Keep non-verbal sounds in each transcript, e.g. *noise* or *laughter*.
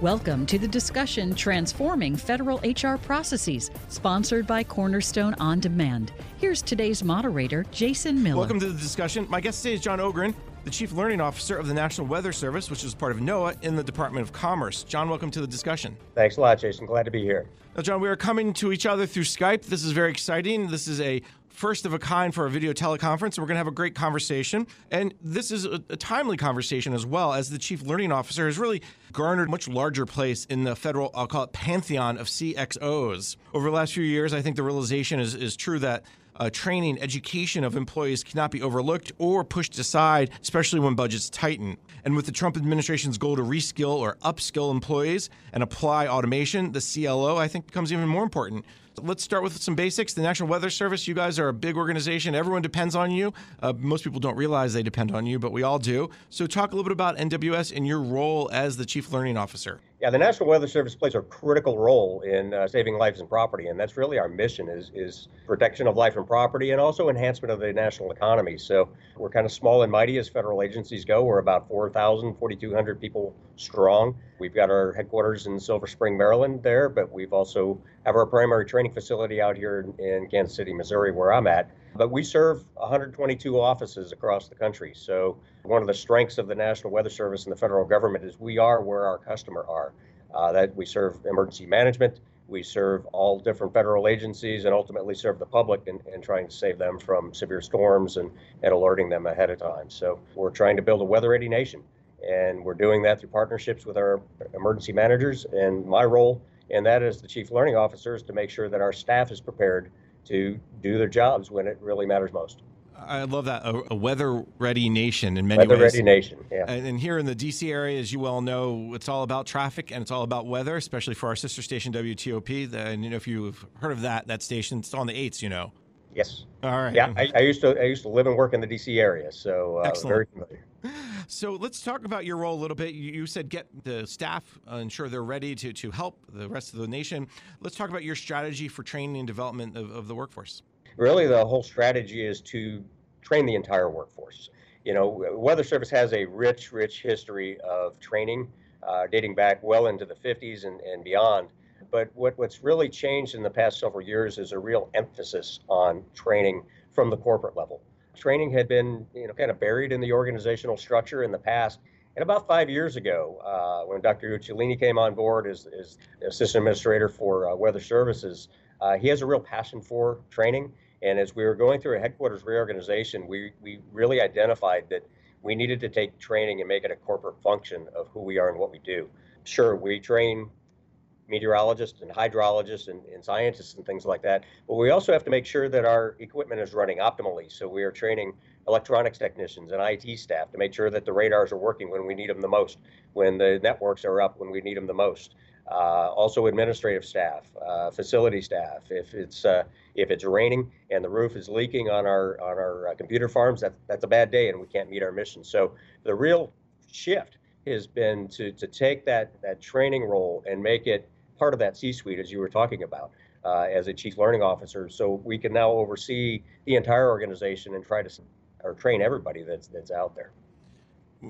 Welcome to the discussion Transforming Federal HR Processes, sponsored by Cornerstone On Demand. Here's today's moderator, Jason Miller. Welcome to the discussion. My guest today is John Ogren, the Chief Learning Officer of the National Weather Service, which is part of NOAA in the Department of Commerce. John, welcome to the discussion. Thanks a lot, Jason. Glad to be here. Now, John, we are coming to each other through Skype. This is very exciting. This is a first of a kind for a video teleconference. We're going to have a great conversation. And this is a, a, timely conversation as well, as the Chief Learning Officer has really garnered much larger place in the federal, I'll call it pantheon of CXOs. Over the last few years, I think the realization is, is true that uh, training, education of employees cannot be overlooked or pushed aside, especially when budgets tighten. And with the Trump administration's goal to reskill or upskill employees and apply automation, the CLO, I think, becomes even more important. Let's start with some basics. The National Weather Service, you guys are a big organization. Everyone depends on you. Uh, most people don't realize they depend on you, but we all do. So, talk a little bit about NWS and your role as the Chief Learning Officer. Yeah, the National Weather Service plays a critical role in uh, saving lives and property, and that's really our mission is is protection of life and property, and also enhancement of the national economy. So we're kind of small and mighty as federal agencies go. We're about 4,000, 4,200 people strong. We've got our headquarters in Silver Spring, Maryland, there, but we've also have our primary training facility out here in, in Kansas City, Missouri, where I'm at. But we serve 122 offices across the country. So one of the strengths of the National Weather Service and the federal government is we are where our customer are. Uh, that we serve emergency management, we serve all different federal agencies, and ultimately serve the public in, in trying to save them from severe storms and, and alerting them ahead of time. So we're trying to build a weather-ready nation, and we're doing that through partnerships with our emergency managers. And my role in that as the chief learning officer is to make sure that our staff is prepared to do their jobs when it really matters most. I love that a, a weather-ready nation in many weather ways. Weather-ready nation, yeah. And, and, here in the D.C. area, as you well know, it's all about traffic and it's all about weather, especially for our sister station WTOP. And you know, if you've heard of that, that station, it's on the eights, you know. Yes. All right. Yeah, I, I, used to I used to live and work in the D.C. area, so uh, very familiar. So let's talk about your role a little bit. You said get the staff, uh, ensure they're ready to, to help the rest of the nation. Let's talk about your strategy for training and development of, of the workforce. Really, the whole strategy is to train the entire workforce. You know, Weather Service has a rich, rich history of training uh, dating back well into the 50s and, and beyond. But what, what's really changed in the past several years is a real emphasis on training from the corporate level. Training had been, you know, kind of buried in the organizational structure in the past. And about five years ago, uh, when Dr. Uccellini came on board as, as assistant administrator for uh, Weather Services, uh, he has a real passion for training. And as we were going through a headquarters reorganization, we, we really identified that we needed to take training and make it a corporate function of who we are and what we do. Sure, we train meteorologists and hydrologists and, and, scientists and things like that. But we also have to make sure that our equipment is running optimally. So we are training electronics technicians and IT staff to make sure that the radars are working when we need them the most, when the networks are up when we need them the most. Uh, also administrative staff, uh, facility staff. If it's uh, if it's raining and the roof is leaking on our on our uh, computer farms, that, that's a bad day and we can't meet our mission. So the real shift has been to to take that that training role and make it part of that C-suite as you were talking about. Uh, as a chief learning officer, so we can now oversee the entire organization and try to or train everybody that's that's out there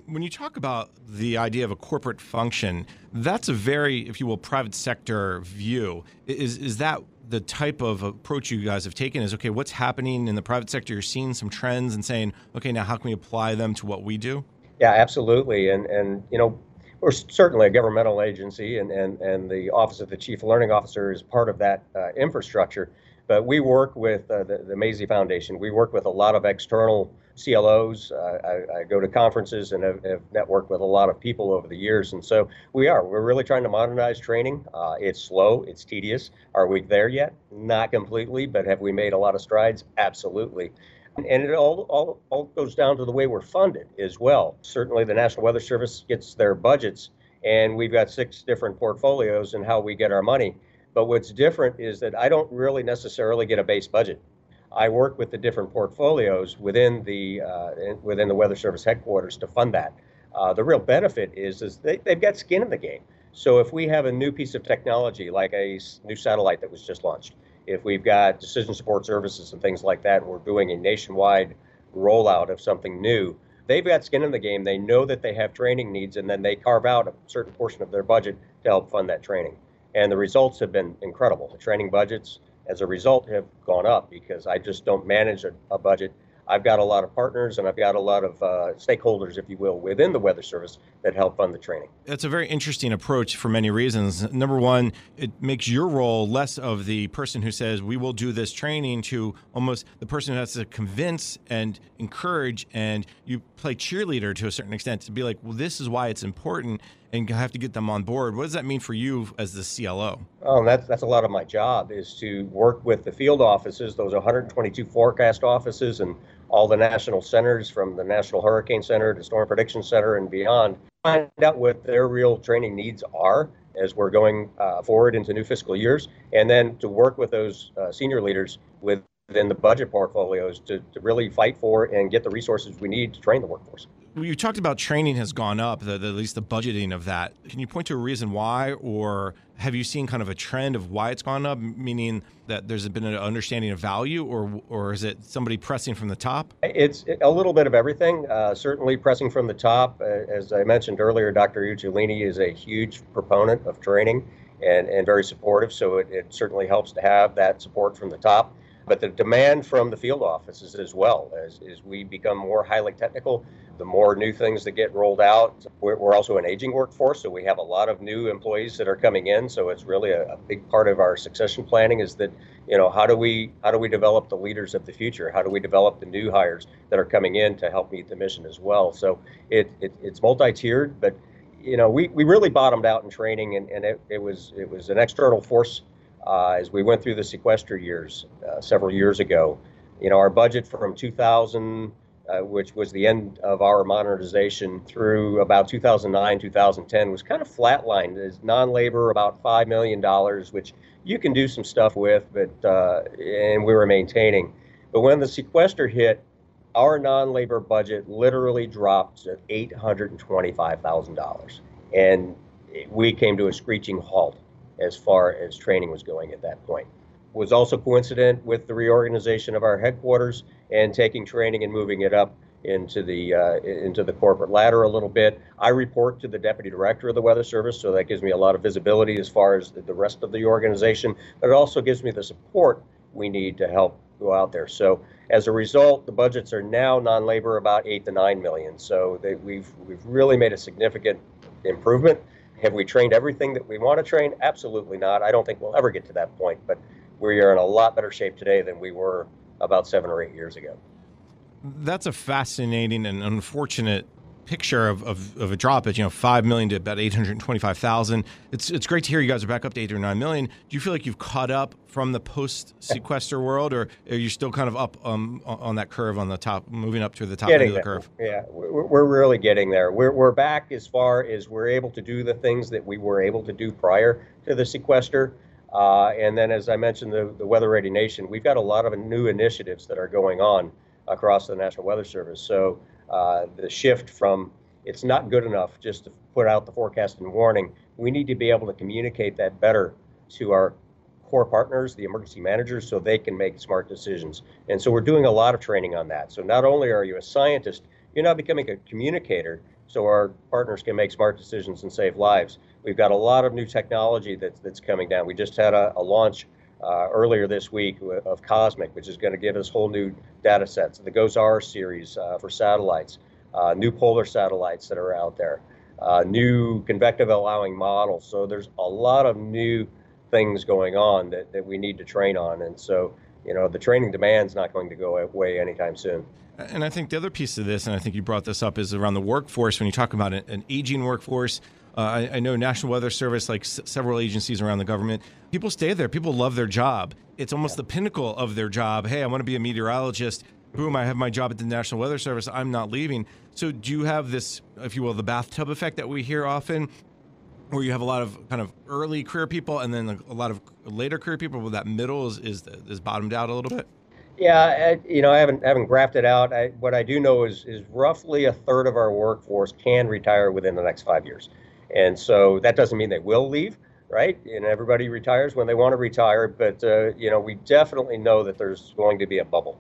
when you talk about the idea of a corporate function, that's a very, if you will, private sector view. Is is that the type of approach you guys have taken? Is okay, what's happening in the private sector? You're seeing some trends and saying, okay, now how can we apply them to what we do? Yeah, absolutely. And and you know, we're certainly a governmental agency, and and and the Office of the Chief Learning Officer is part of that uh, infrastructure. But we work with uh, the, the Masie Foundation. We work with a lot of external CLOs. Uh, I, I, go to conferences and have, have, networked with a lot of people over the years. And so we are. We're really trying to modernize training. Uh, it's slow, it's tedious. Are we there yet? Not completely, but have we made a lot of strides? Absolutely. And it all, all, all goes down to the way we're funded as well. Certainly, the National Weather Service gets their budgets, and we've got six different portfolios and how we get our money. But what's different is that I don't really necessarily get a base budget. I work with the different portfolios within the uh, within the Weather Service headquarters to fund that. Uh, the real benefit is is they, they've got skin in the game. So if we have a new piece of technology like a new satellite that was just launched, if we've got decision support services and things like that, and we're doing a nationwide rollout of something new, they've got skin in the game. They know that they have training needs, and then they carve out a certain portion of their budget to help fund that training. And the results have been incredible. The training budgets, as a result, have gone up because I just don't manage a, a budget I've got a lot of partners and I've got a lot of uh, stakeholders, if you will, within the Weather Service that help fund the training. That's a very interesting approach for many reasons. Number one, it makes your role less of the person who says, we will do this training to almost the person who has to convince and encourage, and you play cheerleader to a certain extent to be like, well, this is why it's important and have to get them on board. What does that mean for you as the CLO? Oh, that's that's a lot of my job is to work with the field offices, those 122 forecast offices, and all the national centers from the National Hurricane Center to Storm Prediction Center and beyond. Find out what their real training needs are as we're going uh, forward into new fiscal years, and then to work with those uh, senior leaders within the budget portfolios to, to really fight for and get the resources we need to train the workforce you talked about training has gone up, the, the, at least the budgeting of that. Can you point to a reason why, or have you seen kind of a trend of why it's gone up, meaning that there's been an understanding of value, or or is it somebody pressing from the top? It's a little bit of everything. Uh, certainly pressing from the top. Uh, as I mentioned earlier, Dr. Uccellini is a huge proponent of training and, and very supportive, so it, it certainly helps to have that support from the top but the demand from the field offices as well. As, as we become more highly technical the more new things that get rolled out. We're, we're, also an aging workforce so we have a lot of new employees that are coming in. So it's really a, a, big part of our succession planning is that you know how do we how do we develop the leaders of the future? How do we develop the new hires that are coming in to help meet the mission as well? So it, it it's multi-tiered but you know we, we really bottomed out in training and, and it, it was it was an external force uh, as we went through the sequester years uh, several years ago. You know, our budget from 2000, uh, which was the end of our modernization, through about 2009, 2010, was kind of flatlined as non-labor about five million dollars, which you can do some stuff with, but uh, and we were maintaining. But when the sequester hit, our non-labor budget literally dropped to $825,000, and we came to a screeching halt as far as training was going at that point. Was also coincident with the reorganization of our headquarters and taking training and moving it up into the uh, into the corporate ladder a little bit. I report to the deputy director of the Weather Service, so that gives me a lot of visibility as far as the rest of the organization. But it also gives me the support we need to help go out there. So as a result, the budgets are now non-labor about eight to nine million. So they, we've we've really made a significant improvement. Have we trained everything that we want to train? Absolutely not. I don't think we'll ever get to that point, but we are in a lot better shape today than we were about seven or eight years ago. That's a fascinating and unfortunate picture of, of, of, a drop at you know five million to about eight hundred twenty five thousand. It's it's great to hear you guys are back up to eight or nine million. Do you feel like you've caught up from the post sequester world, or are you still kind of up um, on that curve on the top, moving up to the top getting end of the curve? Yeah, we're, we're really getting there. We're we're back as far as we're able to do the things that we were able to do prior to the sequester. Uh, and then, as I mentioned, the, the Weather Ready Nation, we've got a lot of new initiatives that are going on across the National Weather Service. So uh, the shift from it's not good enough just to put out the forecast and warning. We need to be able to communicate that better to our core partners, the emergency managers, so they can make smart decisions. And so we're doing a lot of training on that. So not only are you a scientist, you're now becoming a communicator so our partners can make smart decisions and save lives. We've got a lot of new technology that's, that's coming down. We just had a, a launch uh, earlier this week of Cosmic, which is going to give us whole new data sets. The GOES-R series uh, for satellites, uh, new polar satellites that are out there, uh, new convective allowing models. So there's a lot of new things going on that, that we need to train on. And so, you know, the training demand is not going to go away anytime soon. And I think the other piece of this, and I think you brought this up, is around the workforce. When you talk about an aging workforce, uh, I, I, know National Weather Service, like s- several agencies around the government, people stay there. People love their job. It's almost yeah. the pinnacle of their job. Hey, I want to be a meteorologist. Boom, I have my job at the National Weather Service. I'm not leaving. So, do you have this, if you will, the bathtub effect that we hear often, where you have a lot of kind of early career people and then a lot of later career people, but that middle is, is, is bottomed out a little bit? Yeah, I, you know, I haven't haven't graphed it out. I, what I do know is is roughly a third of our workforce can retire within the next five years. And so that doesn't mean they will leave, right? And everybody retires when they want to retire, but uh, you know, we definitely know that there's going to be a bubble.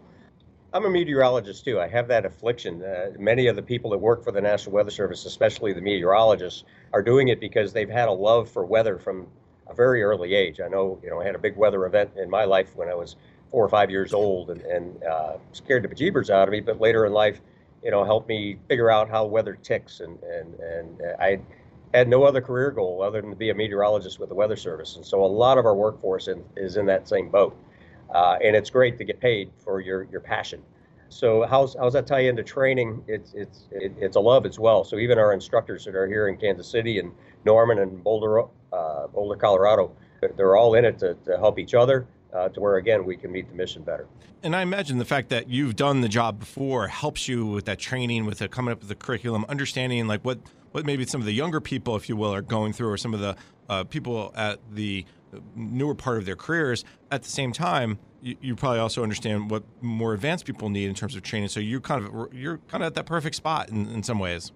I'm a meteorologist too. I have that affliction. Uh, many of the people that work for the National Weather Service, especially the meteorologists, are doing it because they've had a love for weather from a very early age. I know, you know, I had a big weather event in my life when I was four or five years old and, and uh, scared the bejeebers out of me. But later in life, you know, helped me figure out how weather ticks. And, and, and I had no other career goal other than to be a meteorologist with the Weather Service. And so a lot of our workforce in, is in that same boat. Uh, and it's great to get paid for your, your passion. So how's, how's that tie into training? It's, it's, it, it's a love as well. So even our instructors that are here in Kansas City and Norman and Boulder, uh, Boulder, Colorado, they're all in it to, to help each other uh, to where again we can meet the mission better. And I imagine the fact that you've done the job before helps you with that training, with the, coming up with the curriculum, understanding like what what maybe some of the younger people, if you will, are going through, or some of the uh, people at the newer part of their careers. At the same time, you, you, probably also understand what more advanced people need in terms of training. So you're kind of you're kind of at that perfect spot in, in some ways.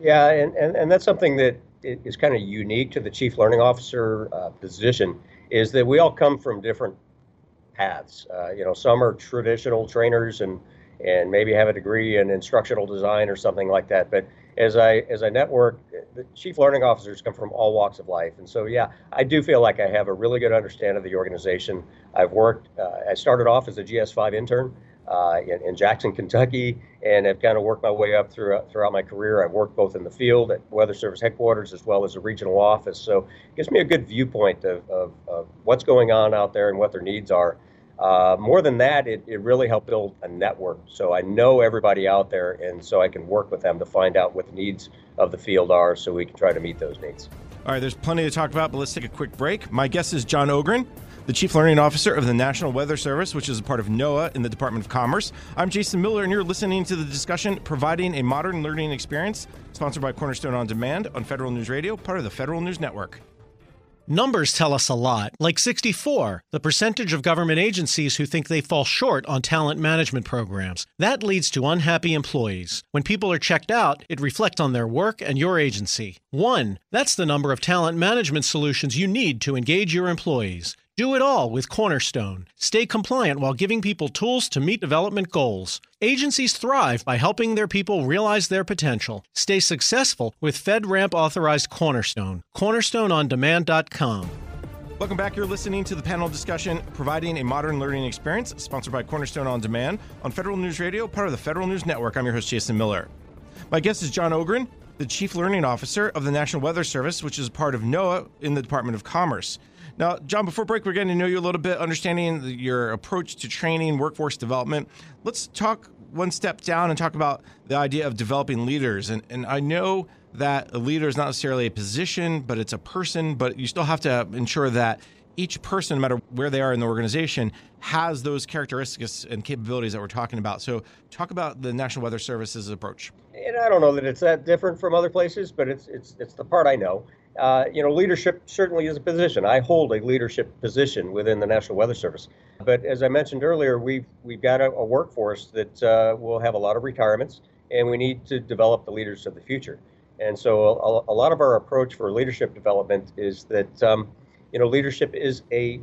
Yeah, and, and, and that's something that is kind of unique to the chief learning officer uh, position is that we all come from different paths. Uh, you know, some are traditional trainers and and maybe have a degree in instructional design or something like that. But as I as I network, the chief learning officers come from all walks of life, and so yeah, I do feel like I have a really good understanding of the organization. I've worked. Uh, I started off as a GS5 intern uh, in, in, Jackson, Kentucky, and have kind of worked my way up throughout, throughout my career. I've worked both in the field at Weather Service headquarters as well as a regional office. So it gives me a good viewpoint of, of, of what's going on out there and what their needs are. Uh, more than that, it, it really helped build a network. So I know everybody out there, and so I can work with them to find out what the needs of the field are so we can try to meet those needs. All right, there's plenty to talk about, but let's take a quick break. My guest is John Ogren, the Chief Learning Officer of the National Weather Service, which is a part of NOAA in the Department of Commerce. I'm Jason Miller, and you're listening to the discussion Providing a Modern Learning Experience, sponsored by Cornerstone On Demand on Federal News Radio, part of the Federal News Network. Numbers tell us a lot, like 64, the percentage of government agencies who think they fall short on talent management programs. That leads to unhappy employees. When people are checked out, it reflects on their work and your agency. One, that's the number of talent management solutions you need to engage your employees. Do it all with Cornerstone. Stay compliant while giving people tools to meet development goals. Agencies thrive by helping their people realize their potential. Stay successful with FedRAMP authorized Cornerstone. CornerstoneOnDemand.com. Welcome back. You're listening to the panel discussion Providing a Modern Learning Experience, sponsored by Cornerstone On Demand on Federal News Radio, part of the Federal News Network. I'm your host, Jason Miller. My guest is John Ogren, the Chief Learning Officer of the National Weather Service, which is part of NOAA in the Department of Commerce. Now, John, before break, we're getting to know you a little bit, understanding your approach to training, workforce development. Let's talk one step down and talk about the idea of developing leaders. And, and I know that a leader is not necessarily a position, but it's a person, but you still have to ensure that each person, no matter where they are in the organization, has those characteristics and capabilities that we're talking about. So, talk about the National Weather Service's approach. And I don't know that it's that different from other places, but it's it's it's the part I know uh, you know, leadership certainly is a position. I hold a leadership position within the National Weather Service. But as I mentioned earlier, we've we've got a, a workforce that uh, will have a lot of retirements, and we need to develop the leaders of the future. And so, a, a lot of our approach for leadership development is that um, you know, leadership is a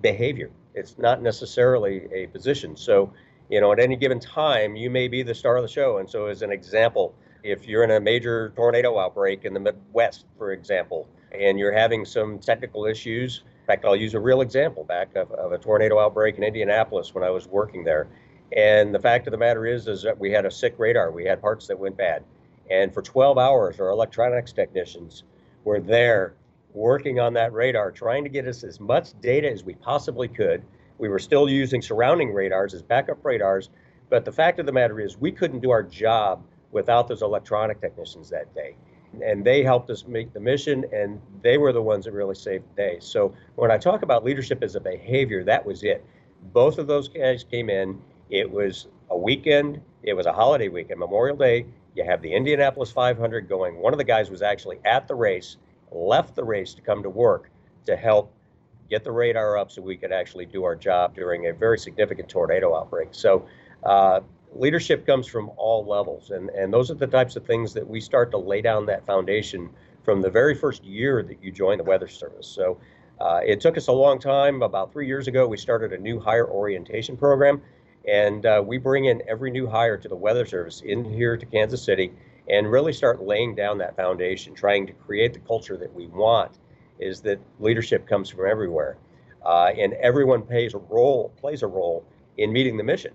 behavior. It's not necessarily a position. So, you know, at any given time, you may be the star of the show. And so, as an example if you're in a major tornado outbreak in the Midwest, for example, and you're having some technical issues, in fact, I'll use a real example back of, of a tornado outbreak in Indianapolis when I was working there. And the fact of the matter is, is that we had a sick radar. We had parts that went bad. And for 12 hours, our electronics technicians were there working on that radar, trying to get us as much data as we possibly could. We were still using surrounding radars as backup radars. But the fact of the matter is, we couldn't do our job without those electronic technicians that day. And they helped us make the mission, and they were the ones that really saved the day. So when I talk about leadership as a behavior, that was it. Both of those guys came in. It was a weekend, it was a holiday weekend, Memorial Day. You have the Indianapolis 500 going. One of the guys was actually at the race, left the race to come to work to help get the radar up so we could actually do our job during a very significant tornado outbreak. So uh, leadership comes from all levels and and those are the types of things that we start to lay down that foundation from the very first year that you join the weather service so uh, it took us a long time about three years ago we started a new hire orientation program And uh, we bring in every new hire to the Weather Service in here to Kansas City and really start laying down that foundation, trying to create the culture that we want. Is that leadership comes from everywhere, uh, and everyone plays a role plays a role in meeting the mission.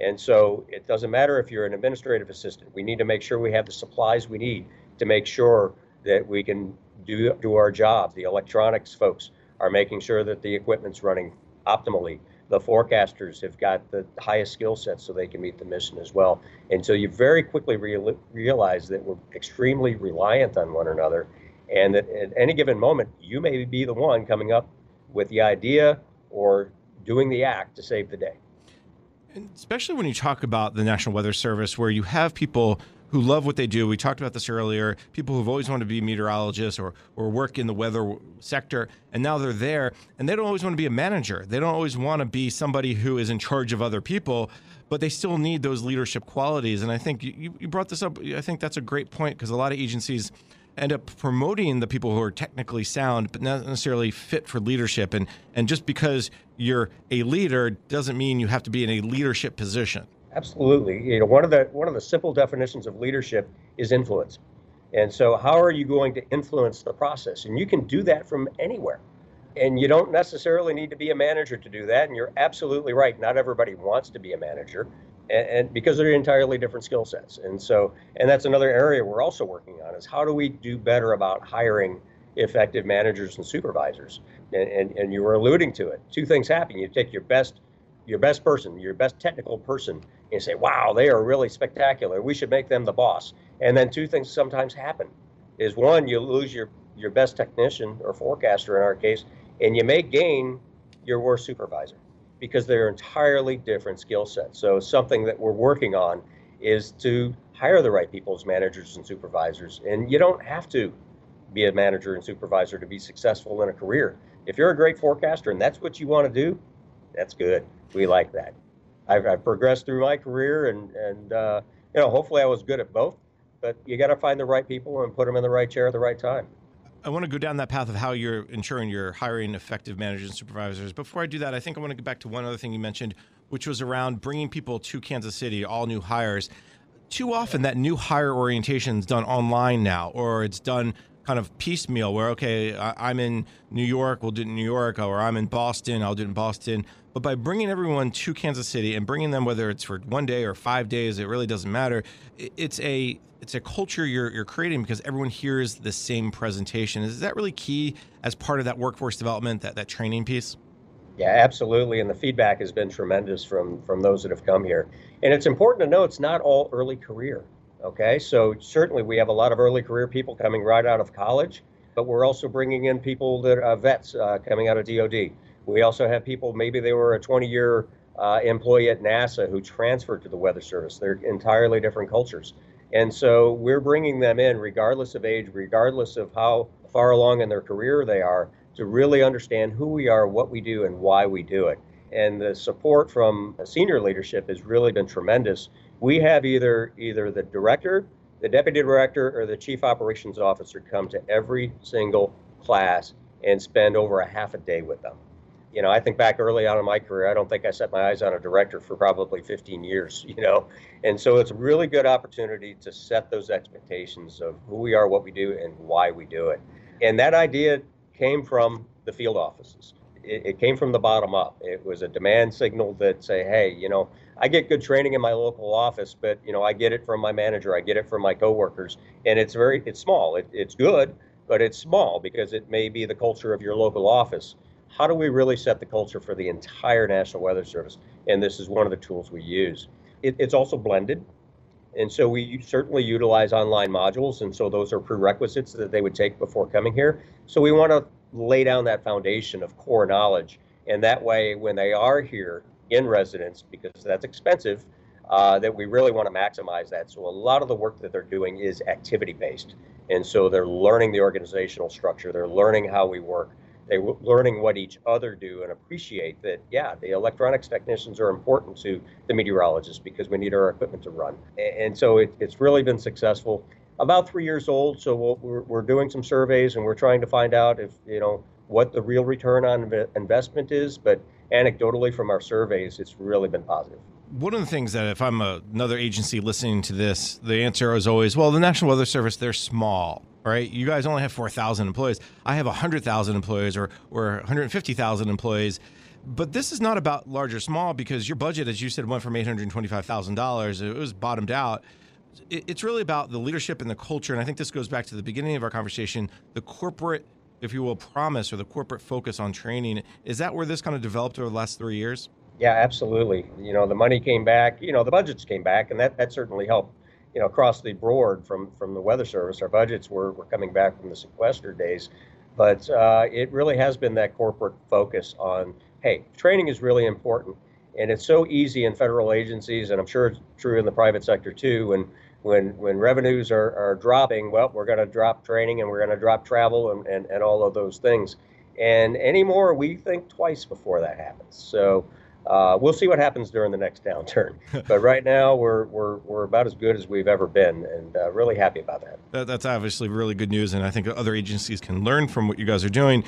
And so it doesn't matter if you're an administrative assistant. We need to make sure we have the supplies we need to make sure that we can do do our job. The electronics folks are making sure that the equipment's running optimally the forecasters have got the highest skill sets so they can meet the mission as well. And so you very quickly real, realize that we're extremely reliant on one another, and that at any given moment, you may be the one coming up with the idea or doing the act to save the day. Especially when you talk about the National Weather Service, where you have people who love what they do. We talked about this earlier. People who've always wanted to be meteorologists or, or work in the weather sector, and now they're there, and they don't always want to be a manager. They don't always want to be somebody who is in charge of other people, but they still need those leadership qualities. And I think you, you brought this up. I think that's a great point because a lot of agencies end up promoting the people who are technically sound but not necessarily fit for leadership and and just because you're a leader doesn't mean you have to be in a leadership position Absolutely. You know, one of the one of the simple definitions of leadership is influence. And so how are you going to influence the process? And you can do that from anywhere. And you don't necessarily need to be a manager to do that. And you're absolutely right. Not everybody wants to be a manager. And, and because they're entirely different skill sets. And so and that's another area we're also working on is how do we do better about hiring effective managers and supervisors? And, and, and you were alluding to it. Two things happen. You take your best your best person, your best technical person, and say, wow, they are really spectacular. We should make them the boss. And then two things sometimes happen is one, you lose your, your best technician or forecaster in our case, and you may gain your worst supervisor because they're entirely different skill sets. So something that we're working on is to hire the right people as managers and supervisors. And you don't have to be a manager and supervisor to be successful in a career. If you're a great forecaster and that's what you want to do, that's good. We like that. I've, I've progressed through my career, and and uh, you know, hopefully, I was good at both. But you got to find the right people and put them in the right chair at the right time. I want to go down that path of how you're ensuring you're hiring effective managers and supervisors. Before I do that, I think I want to get back to one other thing you mentioned, which was around bringing people to Kansas City, all new hires. Too often, that new hire orientation is done online now, or it's done kind of piecemeal where okay i'm in new york we'll do it in new york or i'm in boston i'll do it in boston but by bringing everyone to kansas city and bringing them whether it's for one day or five days it really doesn't matter. It's a it's a culture you're, you're creating because everyone hears the same presentation. Is that really key as part of that workforce development that, that training piece? Yeah absolutely. And the feedback has been tremendous from from those that have come here. And it's important to know it's not all early career Okay, so certainly we have a lot of early career people coming right out of college, but we're also bringing in people that are vets uh, coming out of DoD. We also have people, maybe they were a 20 year uh, employee at NASA who transferred to the Weather Service. They're entirely different cultures. And so we're bringing them in, regardless of age, regardless of how far along in their career they are, to really understand who we are, what we do, and why we do it. And the support from senior leadership has really been tremendous we have either either the director, the deputy director, or the chief operations officer come to every single class and spend over a half a day with them. You know, I think back early on in my career, I don't think I set my eyes on a director for probably 15 years, *laughs* you know. And so it's a really good opportunity to set those expectations of who we are, what we do, and why we do it. And that idea came from the field offices. It, it came from the bottom up. It was a demand signal that say, hey, you know, I get good training in my local office, but you know, I get it from my manager, I get it from my coworkers, and it's very it's small. It, it's good, but it's small because it may be the culture of your local office. How do we really set the culture for the entire National Weather Service? And this is one of the tools we use. It, it's also blended. And so we certainly utilize online modules, and so those are prerequisites that they would take before coming here. So we want to lay down that foundation of core knowledge, and that way, when they are here, in residence because that's expensive. Uh, that we really want to maximize that. So a lot of the work that they're doing is activity based, and so they're learning the organizational structure. They're learning how we work. They're learning what each other do and appreciate that. Yeah, the electronics technicians are important to the meteorologists because we need our equipment to run. And so it, it's really been successful. About three years old, so we we are we're doing some surveys and we're trying to find out if you know what the real return on investment is, but anecdotally from our surveys, it's really been positive. one of the things that if I'm a, another agency listening to this, the answer is always, well, the National Weather Service, they're small, right? You guys only have 4,000 employees. I have 100,000 employees or, or 150,000 employees. But this is not about large or small because your budget, as you said, went from $825,000. It was bottomed out. It's really about the leadership and the culture. And I think this goes back to the beginning of our conversation the corporate, if you will, promise or the corporate focus on training. Is that where this kind of developed over the last three years? Yeah, absolutely. You know, the money came back, you know, the budgets came back, and that, that certainly helped, you know, across the board from, from the Weather Service. Our budgets were, were coming back from the sequester days. But uh, it really has been that corporate focus on, hey, training is really important. And it's so easy in federal agencies, and I'm sure it's true in the private sector too, when when when revenues are, are dropping, well, we're going to drop training and we're going to drop travel and, and, and all of those things. And anymore, we think twice before that happens. So uh, we'll see what happens during the next downturn. *laughs* but right now, we're, we're, we're about as good as we've ever been, and uh, really happy about that. that. That's obviously really good news, and I think other agencies can learn from what you guys are doing.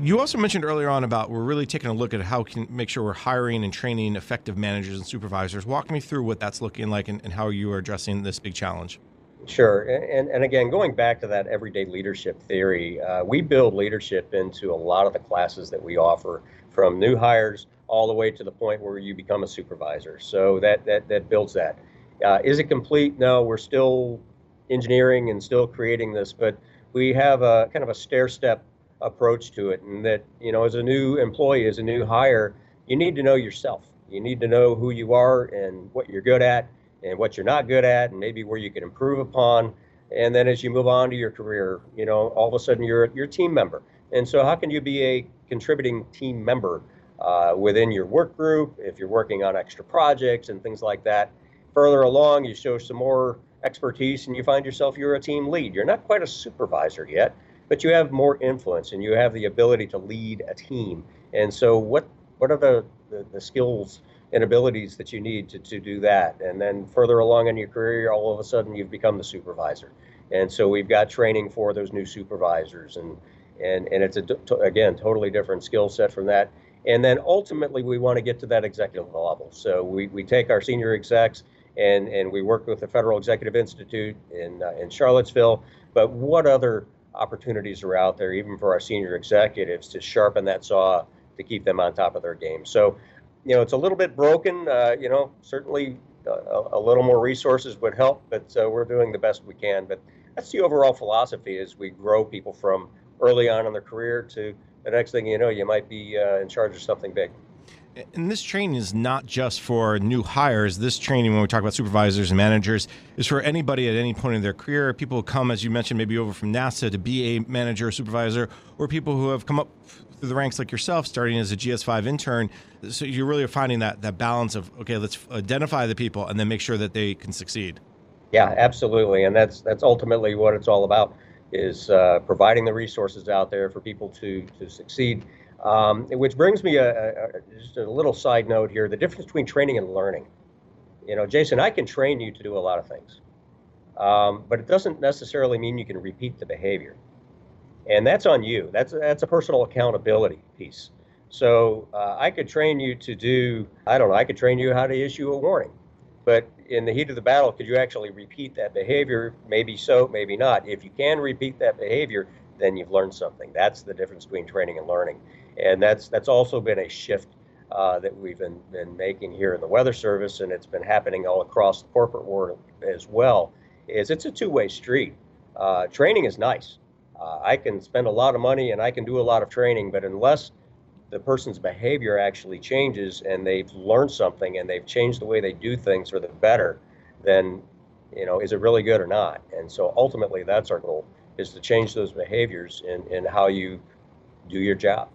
You also mentioned earlier on about we're really taking a look at how can make sure we're hiring and training effective managers and supervisors. Walk me through what that's looking like and, and how you are addressing this big challenge. Sure. And, and again, going back to that everyday leadership theory, uh, we build leadership into a lot of the classes that we offer from new hires all the way to the point where you become a supervisor. So that that that builds that. Uh, is it complete? No, we're still engineering and still creating this, but we have a kind of a stair step approach to it, and that you know, as a new employee, as a new hire, you need to know yourself. You need to know who you are and what you're good at and what you're not good at, and maybe where you can improve upon. And then as you move on to your career, you know, all of a sudden you're you're a team member. And so, how can you be a contributing team member uh, within your work group, if you're working on extra projects and things like that. Further along, you show some more expertise and you find yourself you're a team lead. You're not quite a supervisor yet, but you have more influence and you have the ability to lead a team. And so, what what are the, the, the skills and abilities that you need to, to do that? And then further along in your career, all of a sudden you've become the supervisor. And so we've got training for those new supervisors and and and it's a again totally different skill set from that and then ultimately, we want to get to that executive level. So we, we take our senior execs and, and we work with the Federal Executive Institute in, uh, in Charlottesville. But what other opportunities are out there, even for our senior executives, to sharpen that saw to keep them on top of their game? So, you know, it's a little bit broken. Uh, you know, certainly a, a, little more resources would help, but uh, we're doing the best we can. But that's the overall philosophy: is we grow people from early on in their career to the next thing you know, you might be uh, in charge of something big. And this training is not just for new hires. This training, when we talk about supervisors and managers, is for anybody at any point in their career. People who come, as you mentioned, maybe over from NASA to be a manager or supervisor, or people who have come up through the ranks like yourself, starting as a GS5 intern. So you're really finding that that balance of okay, let's identify the people and then make sure that they can succeed. Yeah, absolutely, and that's that's ultimately what it's all about is uh, providing the resources out there for people to to succeed. Um, which brings me a, a, just a little side note here: the difference between training and learning. You know, Jason, I can train you to do a lot of things, um, but it doesn't necessarily mean you can repeat the behavior, and that's on you. That's that's a personal accountability piece. So uh, I could train you to do, I don't know, I could train you how to issue a warning, but in the heat of the battle, could you actually repeat that behavior? Maybe so, maybe not. If you can repeat that behavior, then you've learned something. That's the difference between training and learning, and that's that's also been a shift uh, that we've been been making here in the Weather Service, and it's been happening all across the corporate world as well. Is it's a two-way street. Uh, training is nice. Uh, I can spend a lot of money and I can do a lot of training, but unless the person's behavior actually changes and they've learned something and they've changed the way they do things for the better, then you know, is it really good or not? And so ultimately that's our goal is to change those behaviors in, in how you do your job.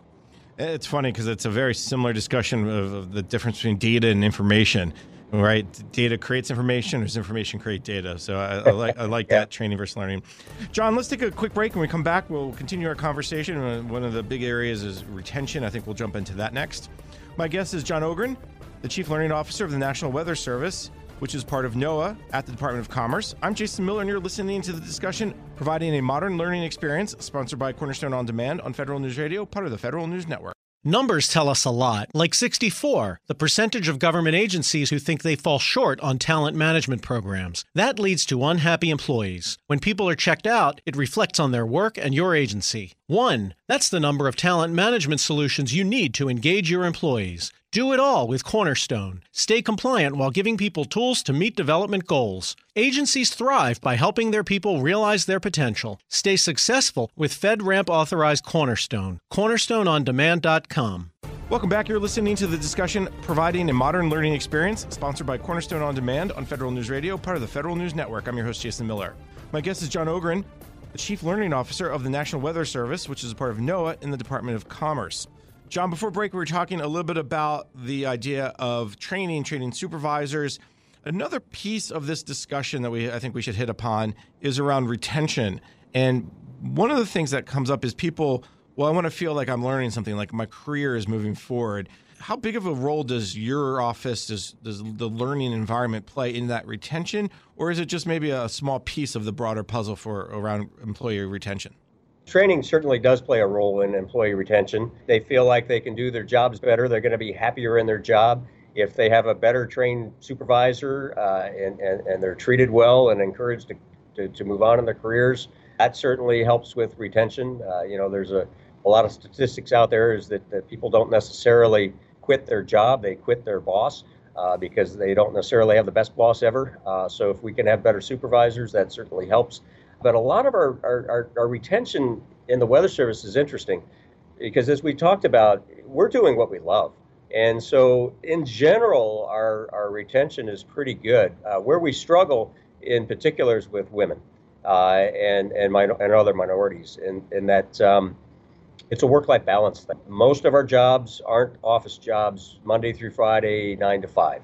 It's funny because it's a very similar discussion of, of the difference between data and information right? Data creates information, or does information create data? So I, I like I like *laughs* yeah. that training versus learning. John, let's take a quick break. When we come back, we'll continue our conversation. Uh, one of the big areas is retention. I think we'll jump into that next. My guest is John Ogren, the Chief Learning Officer of the National Weather Service, which is part of NOAA at the Department of Commerce. I'm Jason Miller, and you're listening to the discussion providing a modern learning experience, sponsored by Cornerstone On Demand on Federal News Radio, part of the Federal News Network. Numbers tell us a lot, like 64, the percentage of government agencies who think they fall short on talent management programs. That leads to unhappy employees. When people are checked out, it reflects on their work and your agency. One, that's the number of talent management solutions you need to engage your employees. Do it all with Cornerstone. Stay compliant while giving people tools to meet development goals. Agencies thrive by helping their people realize their potential. Stay successful with FedRAMP authorized Cornerstone. CornerstoneOnDemand.com. Welcome back. You're listening to the discussion Providing a Modern Learning Experience, sponsored by Cornerstone On Demand on Federal News Radio, part of the Federal News Network. I'm your host, Jason Miller. My guest is John Ogren, the Chief Learning Officer of the National Weather Service, which is a part of NOAA in the Department of Commerce. John, before break, we were talking a little bit about the idea of training, training supervisors. Another piece of this discussion that we I think we should hit upon is around retention. And one of the things that comes up is people, well, I want to feel like I'm learning something, like my career is moving forward. How big of a role does your office, does, does the learning environment play in that retention? Or is it just maybe a small piece of the broader puzzle for around employee retention? Training certainly does play a role in employee retention. They feel like they can do their jobs better. They're going to be happier in their job if they have a better trained supervisor uh, and, and, and they're treated well and encouraged to, to, to, move on in their careers. That certainly helps with retention. Uh, you know, there's a, a lot of statistics out there is that, that people don't necessarily quit their job, they quit their boss. Uh, because they don't necessarily have the best boss ever. Uh, so if we can have better supervisors, that certainly helps. But a lot of our, our, our, retention in the Weather Service is interesting because, as we talked about, we're doing what we love. And so, in general, our, our retention is pretty good. Uh, where we struggle, in particular, is with women uh, and and, min- and other minorities, in, in that um, it's a work-life balance thing. Most of our jobs aren't office jobs, Monday through Friday, nine to five.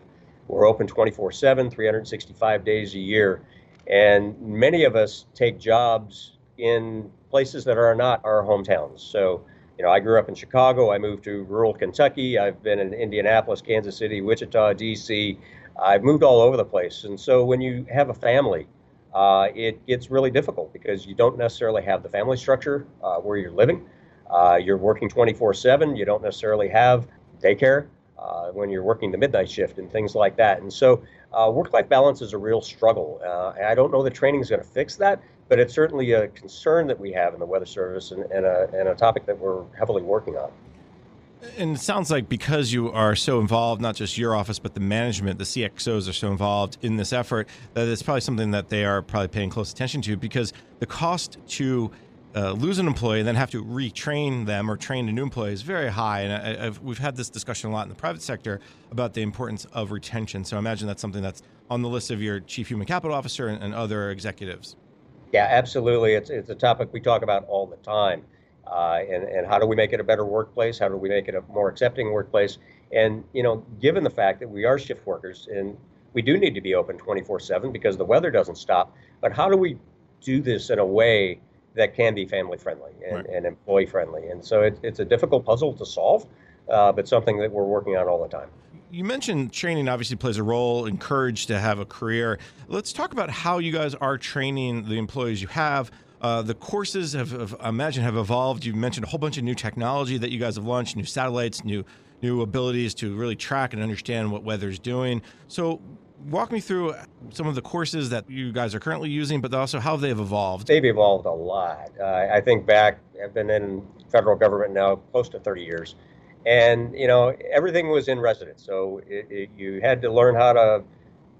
We're open 24/7, 365 days a year, and many of us take jobs in places that are not our hometowns. So, you know, I grew up in Chicago. I moved to rural Kentucky. I've been in Indianapolis, Kansas City, Wichita, D.C. I've moved all over the place. And so when you have a family, uh, it gets really difficult because you don't necessarily have the family structure uh, where you're living. Uh, you're working 24 7. You don't necessarily have daycare uh, when you're working the midnight shift and things like that. And so uh, work-life balance is a real struggle. Uh, I don't know that training is going to fix that, but it's certainly a concern that we have in the Weather Service and, and, a, and a topic that we're heavily working on. And it sounds like because you are so involved, not just your office, but the management, the CXOs are so involved in this effort, that it's probably something that they are probably paying close attention to because the cost to uh, lose an employee and then have to retrain them or train a new employee is very high. And I, we've had this discussion a lot in the private sector about the importance of retention. So I imagine that's something that's on the list of your chief human capital officer and, and other executives. Yeah, absolutely. It's, it's a topic we talk about all the time. Uh, and, and how do we make it a better workplace? How do we make it a more accepting workplace? And, you know, given the fact that we are shift workers and we do need to be open 24 7 because the weather doesn't stop, but how do we do this in a way that can be family friendly and, right. and employee friendly. And so it, it's a difficult puzzle to solve, uh, but something that we're working on all the time. You mentioned training obviously plays a role, encouraged to have a career. Let's talk about how you guys are training the employees you have. Uh, the courses have, have, I imagine, have evolved. You mentioned a whole bunch of new technology that you guys have launched, new satellites, new new abilities to really track and understand what weather's doing. So, walk me through some of the courses that you guys are currently using, but also how they've evolved. They've evolved a lot. Uh, I think back, I've been in federal government now close to 30 years, and you know everything was in residence. So it, it, you had to learn how to,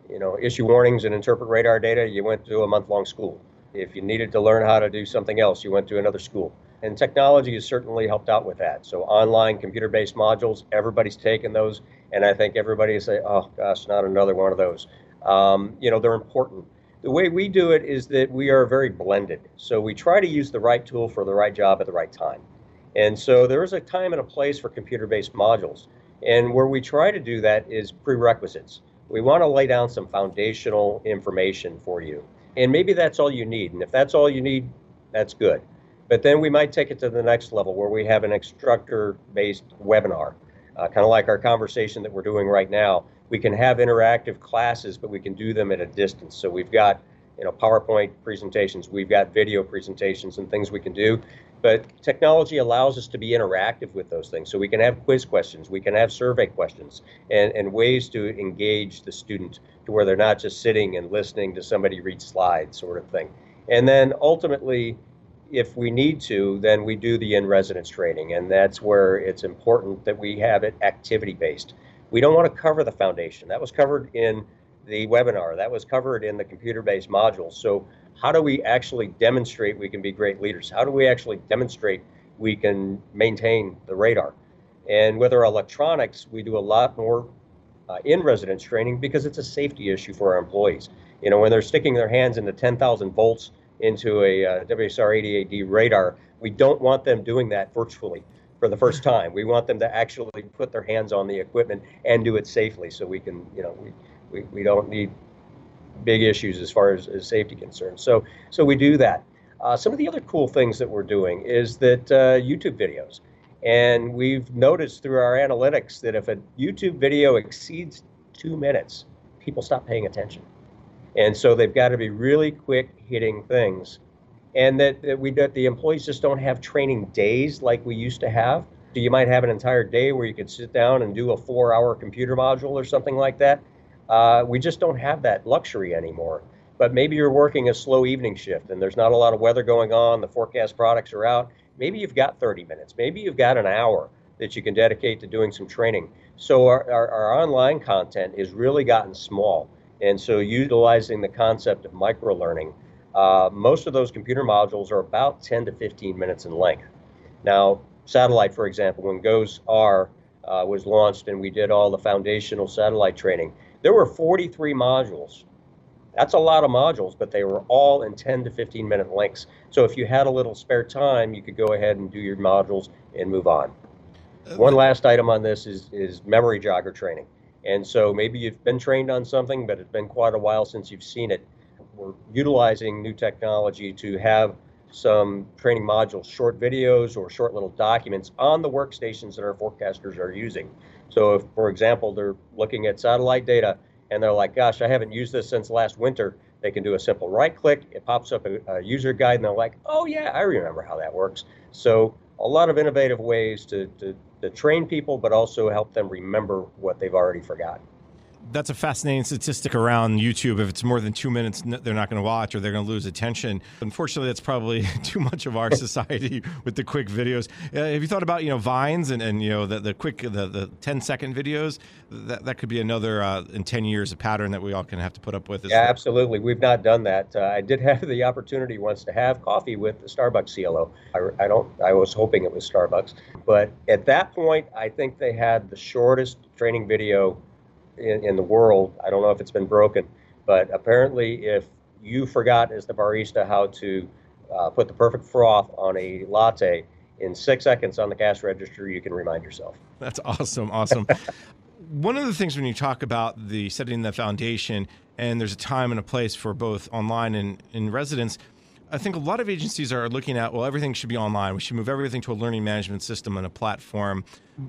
you know, issue warnings and interpret radar data. You went to a month-long school. If you needed to learn how to do something else, you went to another school. And technology has certainly helped out with that. So online computer-based modules, everybody's taken those and I think everybody say, "Oh gosh, not another one of those." Um, you know, they're important. The way we do it is that we are very blended. So we try to use the right tool for the right job at the right time. And so there is a time and a place for computer-based modules. And where we try to do that is prerequisites. We want to lay down some foundational information for you. And maybe that's all you need. And if that's all you need, that's good. But then we might take it to the next level where we have an instructor based webinar uh, kind of like our conversation that we're doing right now. We can have interactive classes, but we can do them at a distance. So we've got you know PowerPoint presentations, we've got video presentations and things we can do. But technology allows us to be interactive with those things. So we can have quiz questions, we can have survey questions, and, and ways to engage the student to where they're not just sitting and listening to somebody read slides, sort of thing. And then ultimately, if we need to, then we do the in residence training. And that's where it's important that we have it activity based. We don't want to cover the foundation. That was covered in the webinar, that was covered in the computer based modules. So how do we actually demonstrate we can be great leaders? How do we actually demonstrate we can maintain the radar? And with our electronics, we do a lot more uh, in residence training because it's a safety issue for our employees. You know, when they're sticking their hands into 10,000 volts into a uh, WSR 88D radar, we don't want them doing that virtually for the first *laughs* time. We want them to actually put their hands on the equipment and do it safely so we can, you know, we, we, we don't need big issues as far as, as safety concerns. So, so we do that. Uh, some of the other cool things that we're doing is that uh, YouTube videos. And we've noticed through our analytics that if a YouTube video exceeds two minutes, people stop paying attention. And so they've got to be really quick hitting things. And that, that we that the employees just don't have training days like we used to have. So you might have an entire day where you could sit down and do a four hour computer module or something like that. Uh, we just don't have that luxury anymore. But maybe you're working a slow evening shift and there's not a lot of weather going on, the forecast products are out. Maybe you've got 30 minutes, maybe you've got an hour that you can dedicate to doing some training. So our, our, our online content has really gotten small. And so utilizing the concept of micro learning, uh, most of those computer modules are about 10 to 15 minutes in length. Now, satellite, for example, when GOES R uh, was launched and we did all the foundational satellite training, there were 43 modules. That's a lot of modules, but they were all in 10 to 15 minute lengths. So if you had a little spare time, you could go ahead and do your modules and move on. Uh, One last item on this is, is memory jogger training. And so maybe you've been trained on something, but it's been quite a while since you've seen it. We're utilizing new technology to have some training modules, short videos or short little documents on the workstations that our forecasters are using. So if, for example, they're looking at satellite data and they're like, gosh, I haven't used this since last winter, they can do a simple right click. It pops up a, a user guide and they're like, oh, yeah, I remember how that works. So a lot of innovative ways to, to, to train people, but also help them remember what they've already forgotten that's a fascinating statistic around YouTube. If it's more than two minutes, they're not going to watch or they're going to lose attention. Unfortunately, that's probably *laughs* too much of our society with the quick videos. Uh, have you thought about you know vines and, and you know the, the quick the, the 10 second videos? That that could be another uh, in 10 years a pattern that we all can have to put up with. Yeah, absolutely. We've not done that. Uh, I did *laughs* have the opportunity once to have coffee with the Starbucks CLO. I, I don't. I was hoping it was Starbucks, but at that point, I think they had the shortest training video in, in the world. I don't know if it's been broken, but apparently, if you forgot as the barista how to uh, put the perfect froth on a latte in six seconds on the cash register, you can remind yourself. That's awesome. Awesome. *laughs* One of the things when you talk about the setting the foundation, and there's a time and a place for both online and in residence, I think a lot of agencies are looking at, well, everything should be online. We should move everything to a learning management system and a platform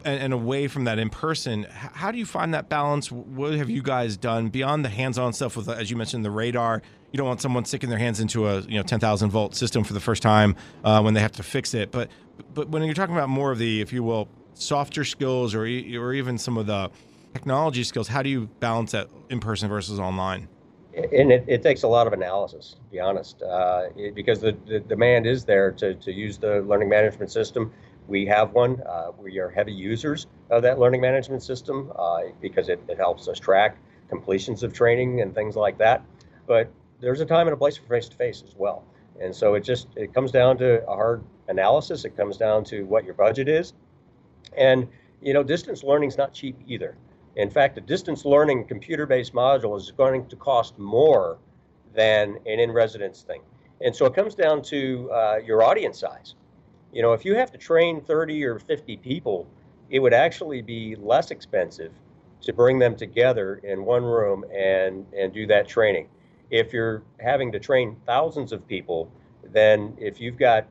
and, and away from that in person. How do you find that balance? What have you guys done beyond the hands on stuff with, as you mentioned, the radar? You don't want someone sticking their hands into a you know 10,000 volt system for the first time uh, when they have to fix it. But but when you're talking about more of the, if you will, softer skills or, or even some of the technology skills, how do you balance that in person versus online? And it, it, takes a lot of analysis, to be honest, uh, it, because the, the, demand is there to, to use the learning management system. We have one. Uh, we are heavy users of that learning management system uh, because it, it helps us track completions of training and things like that. But there's a time and a place for face to face as well. And so it just it comes down to a hard analysis. It comes down to what your budget is, and you know distance learning is not cheap either. In fact, a distance learning computer-based module is going to cost more than an in-residence thing. And so it comes down to uh, your audience size. You know, if you have to train 30 or 50 people, it would actually be less expensive to bring them together in one room and, and do that training. If you're having to train thousands of people, then if you've got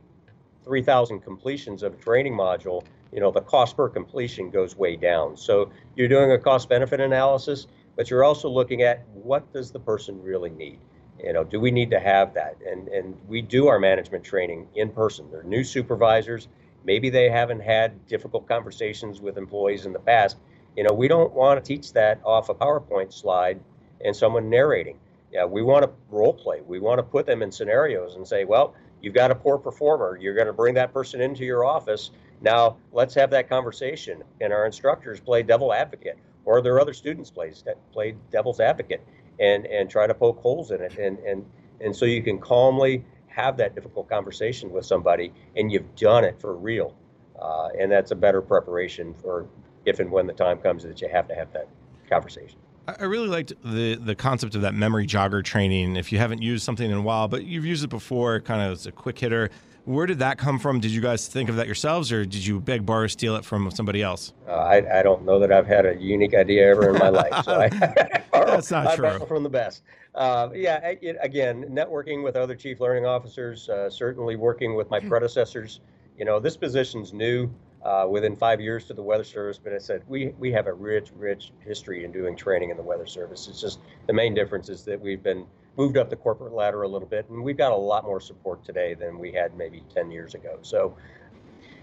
3,000 completions of a training module, you know, the cost per completion goes way down. So you're doing a cost benefit analysis, but you're also looking at what does the person really need? You know, do we need to have that? And and we do our management training in person. They're new supervisors. Maybe they haven't had difficult conversations with employees in the past. You know, we don't want to teach that off a PowerPoint slide and someone narrating. Yeah, we want to role play. We want to put them in scenarios and say, well, you've got a poor performer. You're going to bring that person into your office. Now, let's have that conversation. And our instructors play devil advocate, or their other students play play devil's advocate, and and try to poke holes in it. And and and so you can calmly have that difficult conversation with somebody, and you've done it for real. Uh, and that's a better preparation for if and when the time comes that you have to have that conversation. I really liked the the concept of that memory jogger training. If you haven't used something in a while, but you've used it before, kind of as a quick hitter, where did that come from? Did you guys think of that yourselves, or did you beg, borrow, steal it from somebody else? Uh, I, I don't know that I've had a unique idea ever in my life. So I, *laughs* That's not I true. From the best. Uh, yeah, it, again, networking with other chief learning officers, uh, certainly working with my hmm. predecessors. You know, this position's new uh, within five years to the Weather Service. But I said we we have a rich, rich history in doing training in the Weather Service. It's just the main difference is that we've been moved up the corporate ladder a little bit, and we've got a lot more support today than we had maybe 10 years ago. So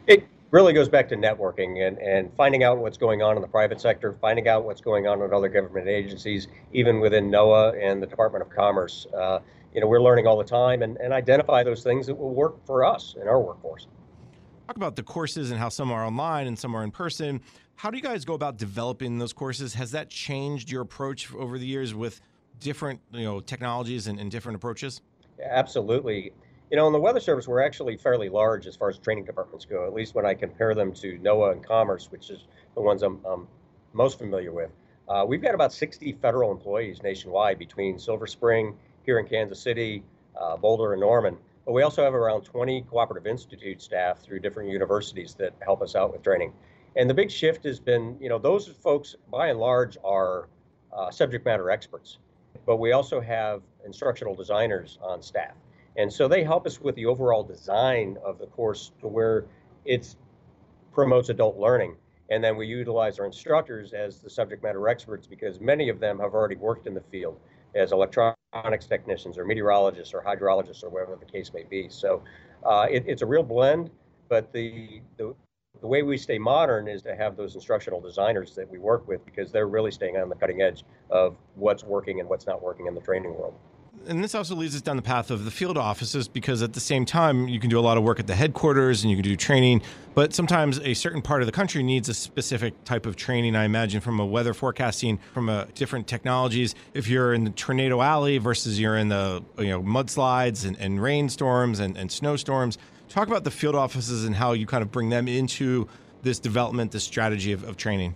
it really goes back to networking and, and finding out what's going on in the private sector, finding out what's going on in other government agencies, even within NOAA and the Department of Commerce. Uh, you know, we're learning all the time and, and identify those things that will work for us in our workforce talk about the courses and how some are online and some are in person. How do you guys go about developing those courses? Has that changed your approach over the years with different you know technologies and, and different approaches? absolutely. You know, in the Weather Service, we're actually fairly large as far as training departments go. At least when I compare them to NOAA and Commerce, which is the ones I'm, I'm most familiar with. Uh, we've got about 60 federal employees nationwide between Silver Spring here in Kansas City, uh, Boulder, and Norman. But we also have around 20 Cooperative Institute staff through different universities that help us out with training. And the big shift has been, you know, those folks by and large are uh, subject matter experts, but we also have instructional designers on staff. And so they help us with the overall design of the course to where it promotes adult learning. And then we utilize our instructors as the subject matter experts because many of them have already worked in the field as electronics technicians or meteorologists or hydrologists or whatever the case may be. So uh, it, it's a real blend, but the, the, the way we stay modern is to have those instructional designers that we work with because they're really staying on the cutting edge of what's working and what's not working in the training world. And this also leads us down the path of the field offices because at the same time you can do a lot of work at the headquarters and you can do training but sometimes a certain part of the country needs a specific type of training i imagine from a weather forecasting from a different technologies. If you're in the tornado alley versus you're in the you know mudslides and, and rainstorms and, and snowstorms talk about the field offices and how you kind of bring them into this development this strategy of, of training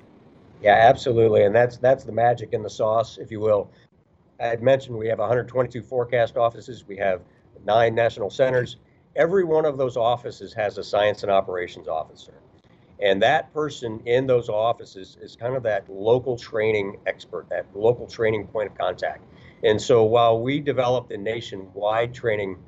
yeah absolutely and that's that's the magic in the sauce if you will I had mentioned we have 122 forecast offices. We have nine national centers. Every one of those offices has a science and operations officer. And that person in those offices is kind of that local training expert, that local training point of contact. And so while we develop the nationwide training,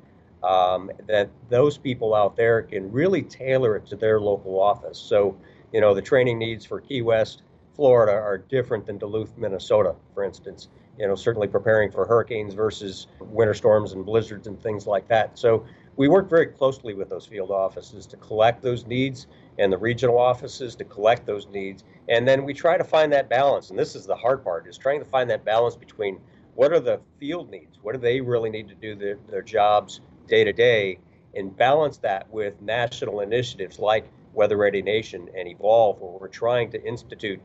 um, that those people out there can really tailor it to their local office. So, you know, the training needs for Key West, Florida are different than Duluth, Minnesota, for instance you know, certainly preparing for hurricanes versus winter storms and blizzards and things like that. So we work very closely with those field offices to collect those needs and the regional offices to collect those needs. And then we try to find that balance. And this is the hard part is trying to find that balance between what are the field needs? What do they really need to do their, their jobs day to day? And balance that with national initiatives like Weather Ready Nation and Evolve, where we're trying to institute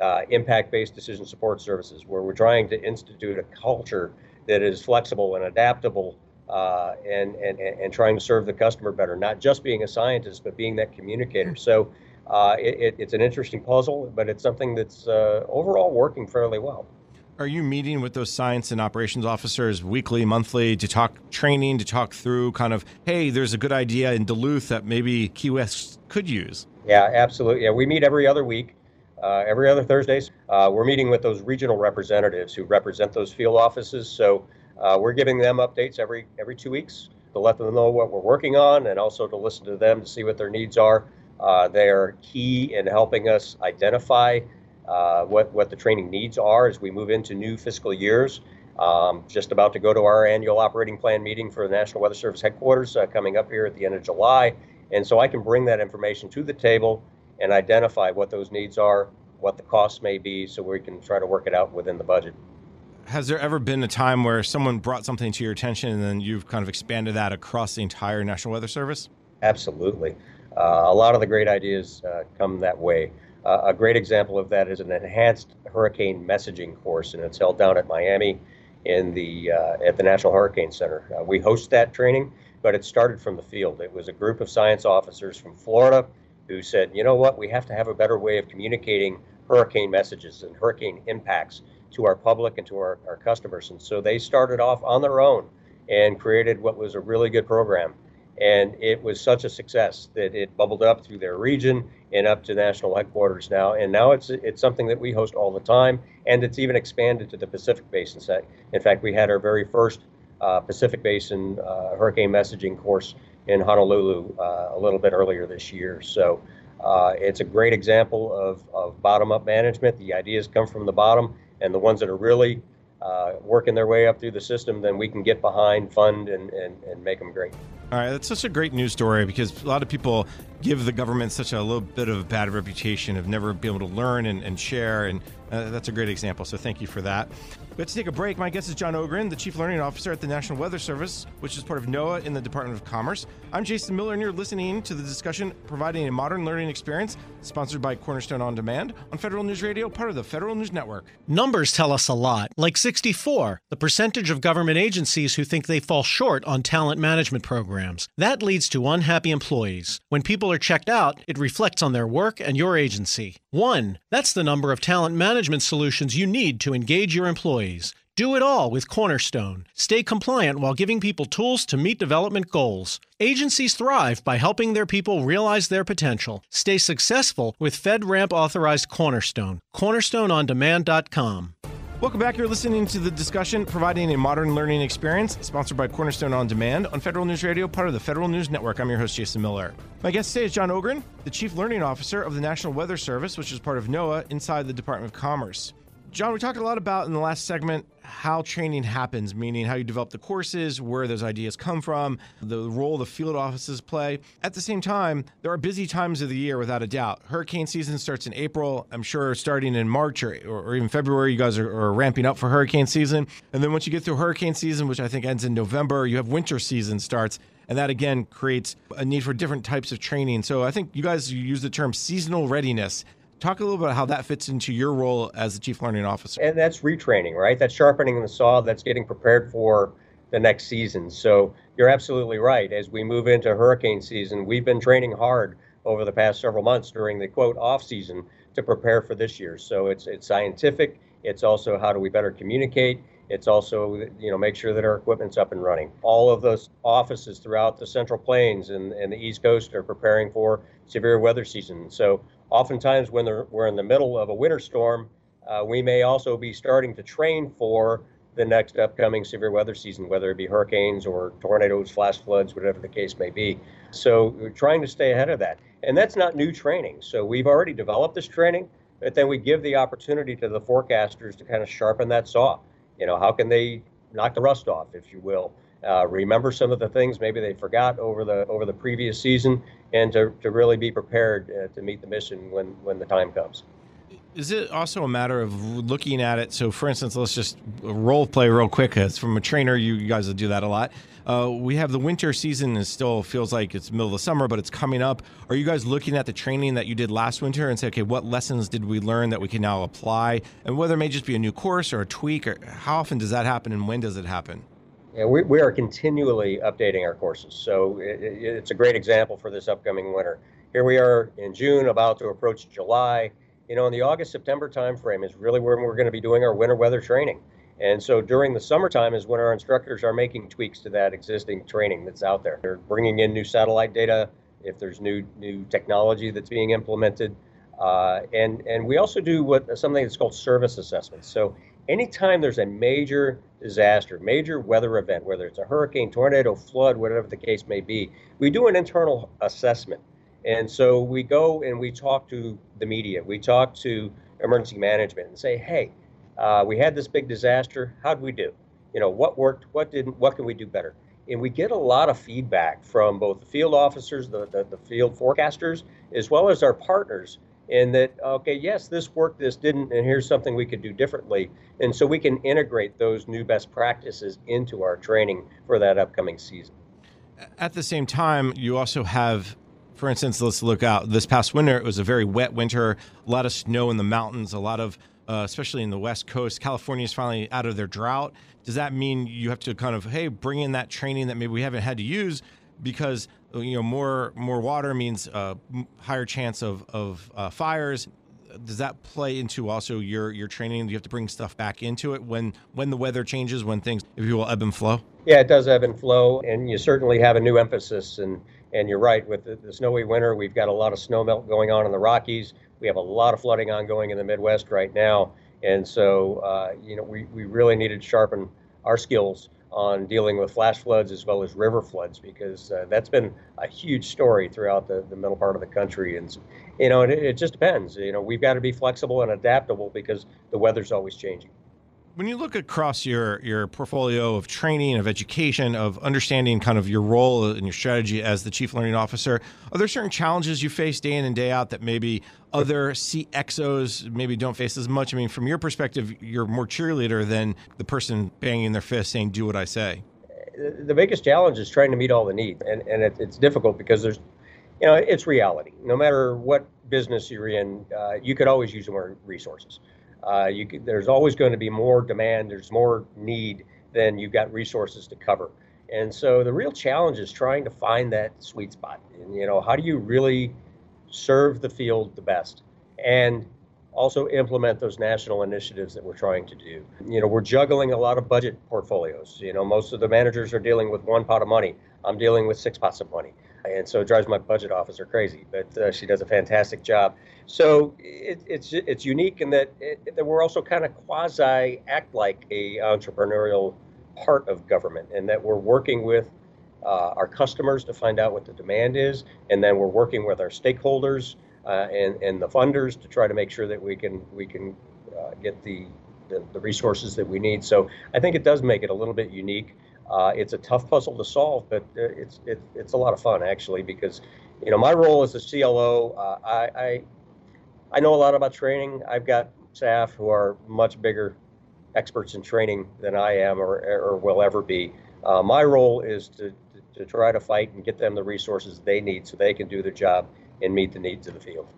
uh, impact-based decision support services, where we're trying to institute a culture that is flexible and adaptable, uh, and, and and trying to serve the customer better. Not just being a scientist, but being that communicator. So uh, it, it's an interesting puzzle, but it's something that's uh, overall working fairly well. Are you meeting with those science and operations officers weekly, monthly to talk training, to talk through kind of, hey, there's a good idea in Duluth that maybe Key West could use? Yeah, absolutely. Yeah, we meet every other week uh, every other Thursdays. Uh, we're meeting with those regional representatives who represent those field offices. So uh, we're giving them updates every every two weeks to let them know what we're working on and also to listen to them to see what their needs are. Uh, they are key in helping us identify uh, what what the training needs are as we move into new fiscal years. Um, just about to go to our annual operating plan meeting for the National Weather Service headquarters uh, coming up here at the end of July. And so I can bring that information to the table and identify what those needs are, what the costs may be, so we can try to work it out within the budget. Has there ever been a time where someone brought something to your attention and then you've kind of expanded that across the entire National Weather Service? Absolutely. Uh, a lot of the great ideas uh, come that way. Uh, a great example of that is an enhanced hurricane messaging course, and it's held down at Miami in the uh, at the National Hurricane Center. Uh, we host that training, but it started from the field. It was a group of science officers from Florida who said, you know what, we have to have a better way of communicating hurricane messages and hurricane impacts to our public and to our, our customers. And so they started off on their own and created what was a really good program. And it was such a success that it bubbled up through their region and up to national headquarters now. And now it's it's something that we host all the time, and it's even expanded to the Pacific Basin. Set. In fact, we had our very first uh, Pacific Basin uh, hurricane messaging course in Honolulu uh, a little bit earlier this year. So uh, it's a great example of, of bottom-up management. The ideas come from the bottom, and the ones that are really uh, working their way up through the system, then we can get behind, fund, and, and, and make them great. All right, that's such a great news story because a lot of people give the government such a little bit of a bad reputation of never being able to learn and, and share, and uh, that's a great example. So thank you for that. We have to take a break. My guest is John Ogren, the Chief Learning Officer at the National Weather Service, which is part of NOAA in the Department of Commerce. I'm Jason Miller, and you're listening to the discussion providing a modern learning experience, sponsored by Cornerstone On Demand on Federal News Radio, part of the Federal News Network. Numbers tell us a lot, like 64, the percentage of government agencies who think they fall short on talent management programs. That leads to unhappy employees. When people checked out, it reflects on their work and your agency. One, that's the number of talent management solutions you need to engage your employees. Do it all with Cornerstone. Stay compliant while giving people tools to meet development goals. Agencies thrive by helping their people realize their potential. Stay successful with FedRAMP authorized Cornerstone. CornerstoneOnDemand.com. Welcome back. You're listening to the discussion providing a modern learning experience, sponsored by Cornerstone On Demand on Federal News Radio, part of the Federal News Network. I'm your host, Jason Miller. My guest today is John Ogren, the Chief Learning Officer of the National Weather Service, which is part of NOAA inside the Department of Commerce. John, we talked a lot about in the last segment how training happens, meaning how you develop the courses, where those ideas come from, the role the field offices play. At the same time, there are busy times of the year without a doubt. Hurricane season starts in April. I'm sure starting in March or, or even February, you guys are, are ramping up for hurricane season. And then once you get through hurricane season, which I think ends in November, you have winter season starts. And that again creates a need for different types of training. So I think you guys use the term seasonal readiness Talk a little bit about how that fits into your role as the chief learning officer. And that's retraining, right? That's sharpening the saw. That's getting prepared for the next season. So you're absolutely right. As we move into hurricane season, we've been training hard over the past several months during the quote off season to prepare for this year. So it's it's scientific. It's also how do we better communicate. It's also you know make sure that our equipment's up and running. All of those offices throughout the Central Plains and, and the East Coast are preparing for severe weather season. So Oftentimes, when we're in the middle of a winter storm, uh, we may also be starting to train for the next upcoming severe weather season, whether it be hurricanes or tornadoes, flash floods, whatever the case may be. So we're trying to stay ahead of that. And that's not new training. So we've already developed this training, but then we give the opportunity to the forecasters to kind of sharpen that saw. You know, how can they knock the rust off, if you will? uh, remember some of the things maybe they forgot over the over the previous season, and to, to really be prepared uh, to meet the mission when when the time comes. Is it also a matter of looking at it? So, for instance, let's just role play real quick. From a trainer, you, you guys will do that a lot. Uh, we have the winter season and still feels like it's middle of the summer, but it's coming up. Are you guys looking at the training that you did last winter and say, okay, what lessons did we learn that we can now apply? And whether it may just be a new course or a tweak, or how often does that happen and when does it happen? Yeah, we, we are continually updating our courses. So it, it, it's a great example for this upcoming winter. Here we are in June, about to approach July. You know, in the August September timeframe is really when we're going to be doing our winter weather training. And so during the summertime is when our instructors are making tweaks to that existing training that's out there. They're bringing in new satellite data, if there's new new technology that's being implemented, uh, and and we also do what something that's called service assessments. So anytime there's a major disaster, major weather event, whether it's a hurricane, tornado, flood, whatever the case may be, we do an internal assessment. And so we go and we talk to the media, we talk to emergency management and say, hey, uh, we had this big disaster. How did we do? You know, what worked? What didn't? What can we do better? And we get a lot of feedback from both the field officers, the, the, the field forecasters, as well as our partners in that okay yes this worked this didn't and here's something we could do differently. And so we can integrate those new best practices into our training for that upcoming season. At the same time you also have for instance let's look out. This past winter it was a very wet winter a lot of snow in the mountains a lot of uh, especially in the west coast. California is finally out of their drought. Does that mean you have to kind of hey bring in that training that maybe we haven't had to use because you know more more water means uh, higher chance of of uh, fires. Does that play into also your your training? Do you have to bring stuff back into it when when the weather changes, when things, if you will, ebb and flow? Yeah, it does ebb and flow, and you certainly have a new emphasis. And and you're right with the, the snowy winter. We've got a lot of snow melt going on in the Rockies. We have a lot of flooding ongoing in the Midwest right now, and so uh, you know we we really needed to sharpen our skills on dealing with flash floods as well as river floods because uh, that's been a huge story throughout the, the middle part of the country. And, you know, it, it just depends. You know, we've got to be flexible and adaptable because the weather's always changing when you look across your your portfolio of training of education of understanding kind of your role and your strategy as the chief learning officer are there certain challenges you face day in and day out that maybe other CXOs maybe don't face as much? I mean from your perspective you're more cheerleader than the person banging their fist saying do what i say. The biggest challenge is trying to meet all the needs and, and it, it's difficult because there's you know it's reality. No matter what business you're in uh, you could always use more resources uh, could, there's always going to be more demand. There's more need than you've got resources to cover. And so the real challenge is trying to find that sweet spot. And you know, how do you really serve the field the best, and also implement those national initiatives that we're trying to do. You know, we're juggling a lot of budget portfolios. You know, most of the managers are dealing with one pot of money. I'm dealing with six pots of money and so it drives my budget officer crazy. But uh, she does a fantastic job. So it, it's it's unique in that, it, that we're also kind of quasi act like a entrepreneurial part of government, and that we're working with uh, our customers to find out what the demand is, and then we're working with our stakeholders uh, and and the funders to try to make sure that we can we can uh, get the, the the resources that we need. So I think it does make it a little bit unique. Uh, it's a tough puzzle to solve, but uh, it's it, it's a lot of fun actually because you know my role as a CLO, uh, I, I, I know a lot about training. I've got staff who are much bigger experts in training than I am or or will ever be. Uh, my role is to to try to fight and get them the resources they need so they can do their job and meet the needs of the field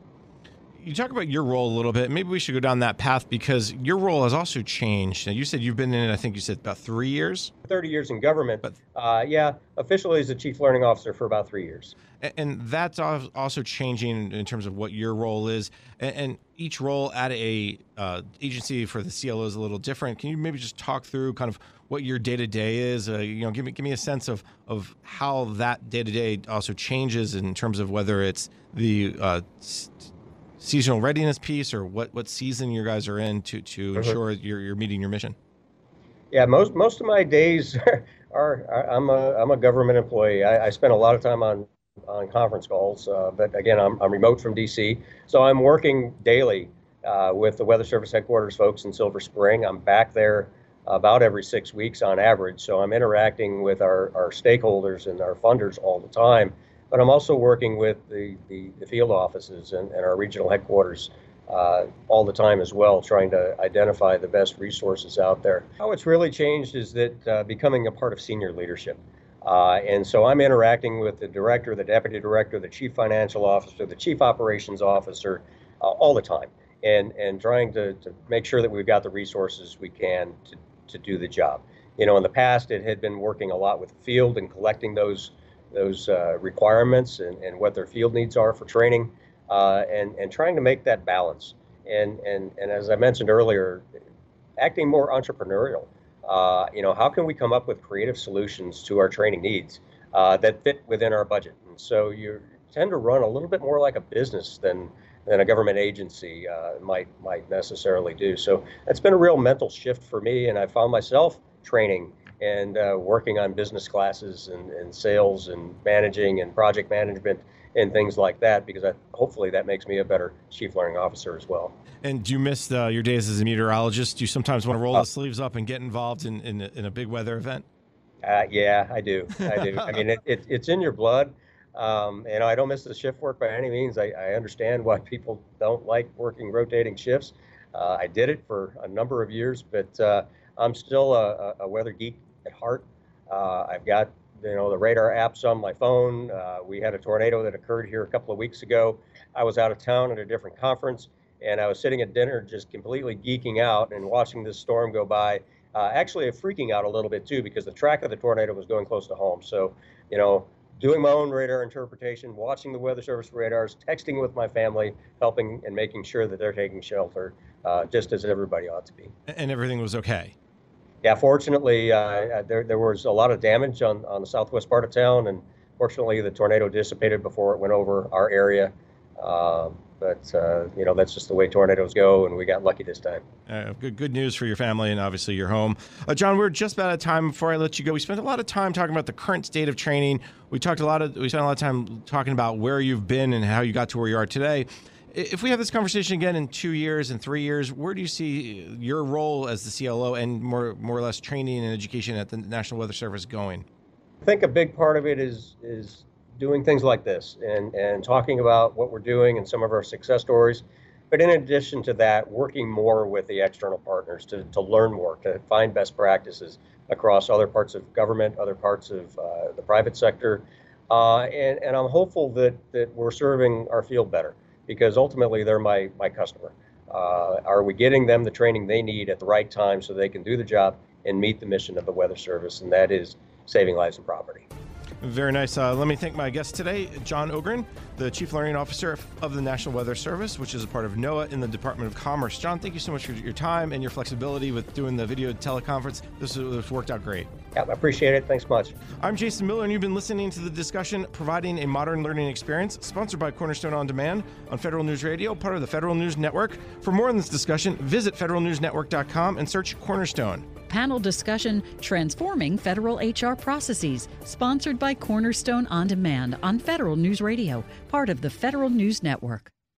you talk about your role a little bit. Maybe we should go down that path because your role has also changed. Now, you said you've been in it, I think you said about three years? 30 years in government. But uh, yeah, officially as a chief learning officer for about three years. And that's also changing in terms of what your role is. And each role at a uh, agency for the CLO is a little different. Can you maybe just talk through kind of what your day to day is? Uh, you know, give me give me a sense of of how that day to day also changes in terms of whether it's the uh, seasonal readiness piece, or what what season you guys are in to to mm-hmm. ensure you're you're meeting your mission? Yeah, most most of my days *laughs* are, are I'm a I'm a government employee. I, I spend a lot of time on on conference calls, uh, but again, I'm I'm remote from DC, so I'm working daily uh, with the Weather Service headquarters folks in Silver Spring. I'm back there about every six weeks on average, so I'm interacting with our our stakeholders and our funders all the time but I'm also working with the, the, the field offices and, and, our regional headquarters uh, all the time as well, trying to identify the best resources out there. How it's really changed is that uh, becoming a part of senior leadership. Uh, and so I'm interacting with the director, the deputy director, the chief financial officer, the chief operations officer uh, all the time, and, and trying to, to make sure that we've got the resources we can to, to do the job. You know, in the past, it had been working a lot with the field and collecting those those uh, requirements and, and what their field needs are for training, uh, and and trying to make that balance. And and and as I mentioned earlier, acting more entrepreneurial. Uh, you know, how can we come up with creative solutions to our training needs uh, that fit within our budget? And so you tend to run a little bit more like a business than than a government agency uh, might might necessarily do. So that's been a real mental shift for me, and I found myself training and uh, working on business classes and, and, sales and managing and project management and things like that because I, hopefully that makes me a better chief learning officer as well. And do you miss uh, your days as a meteorologist? Do you sometimes want to roll uh, the sleeves up and get involved in, in, in a big weather event? Uh, yeah, I do. I do. I mean, it, it, it's in your blood. Um, and I don't miss the shift work by any means. I, I understand why people don't like working rotating shifts. Uh, I did it for a number of years, but uh, I'm still a, a, weather geek at heart. Uh, I've got you know the radar apps on my phone. Uh, we had a tornado that occurred here a couple of weeks ago. I was out of town at a different conference, and I was sitting at dinner just completely geeking out and watching this storm go by. Uh, actually, freaking out a little bit too because the track of the tornado was going close to home. So, you know, doing my own radar interpretation, watching the Weather Service radars, texting with my family, helping and making sure that they're taking shelter, uh, just as everybody ought to be. And everything was okay. Yeah, fortunately, uh, uh, there there was a lot of damage on on the southwest part of town, and fortunately, the tornado dissipated before it went over our area. Um, but uh, you know that's just the way tornadoes go, and we got lucky this time. Uh, good, good news for your family and obviously your home. Uh, John, we're just about out of time. Before I let you go, we spent a lot of time talking about the current state of training. We talked a lot of we spent a lot of time talking about where you've been and how you got to where you are today. If we have this conversation again in two years and three years, where do you see your role as the CLO and more more or less training and education at the National Weather Service going? I think a big part of it is is doing things like this and, and talking about what we're doing and some of our success stories. But in addition to that, working more with the external partners to, to learn more, to find best practices across other parts of government, other parts of uh, the private sector. Uh, and, and I'm hopeful that, that we're serving our field better because ultimately they're my, my customer. Uh, are we getting them the training they need at the right time so they can do the job and meet the mission of the Weather Service, and that is saving lives and property? Very nice. Uh, let me thank my guest today, John Ogren, the Chief Learning Officer of the National Weather Service, which is a part of NOAA in the Department of Commerce. John, thank you so much for your time and your flexibility with doing the video teleconference. This has worked out great. Yeah, I appreciate it. Thanks much. I'm Jason Miller, and you've been listening to the discussion Providing a Modern Learning Experience, sponsored by Cornerstone On Demand on Federal News Radio, part of the Federal News Network. For more on this discussion, visit federalnewsnetwork.com and search Cornerstone panel discussion Transforming Federal HR Processes, sponsored by Cornerstone On Demand on Federal News Radio, part of the Federal News Network.